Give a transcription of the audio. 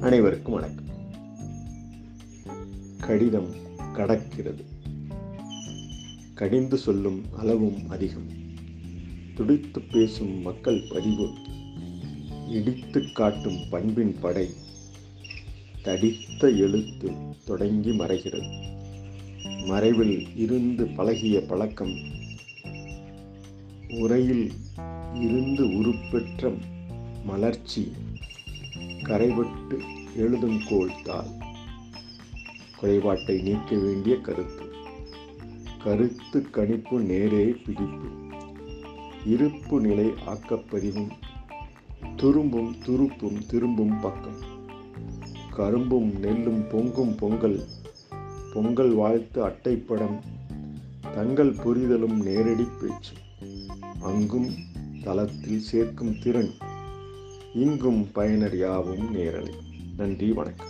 அனைவருக்கும் வணக்கம். கடிதம் கடக்கிறது. கடிந்து சொல்லும் அளவும் அதிகம். துடித்து பேசும் மக்கள் பதிவு. இடித்து காட்டும் பண்பின் படை. தடித்த எழுத்து தொடங்கி மறைகிறது. மறைவில் இருந்து பழகிய பழக்கம். உரையில் இருந்து உருப்பெற்ற மலர்ச்சி கரைபட்டு எழுதும் கோல்தால் குறைபாட்டை நீக்க வேண்டிய கருத்து. கருத்து கணிப்பு நேரே பிடிப்பு. இருப்பு நிலை ஆக்கப்பதிவும் துரும்பும் துருப்பும் திரும்பும் பக்கம். கரும்பும் நெல்லும் பொங்கும் பொங்கல் பொங்கல் வாழ்த்து அட்டைப்படம் தங்கள் புரிதலும் நேரடி பேச்சு. அங்கும் தளத்தில் சேர்க்கும் திறன். இங்கும் பயனர் யாவும் நேரலை. நன்றி வணக்கம்.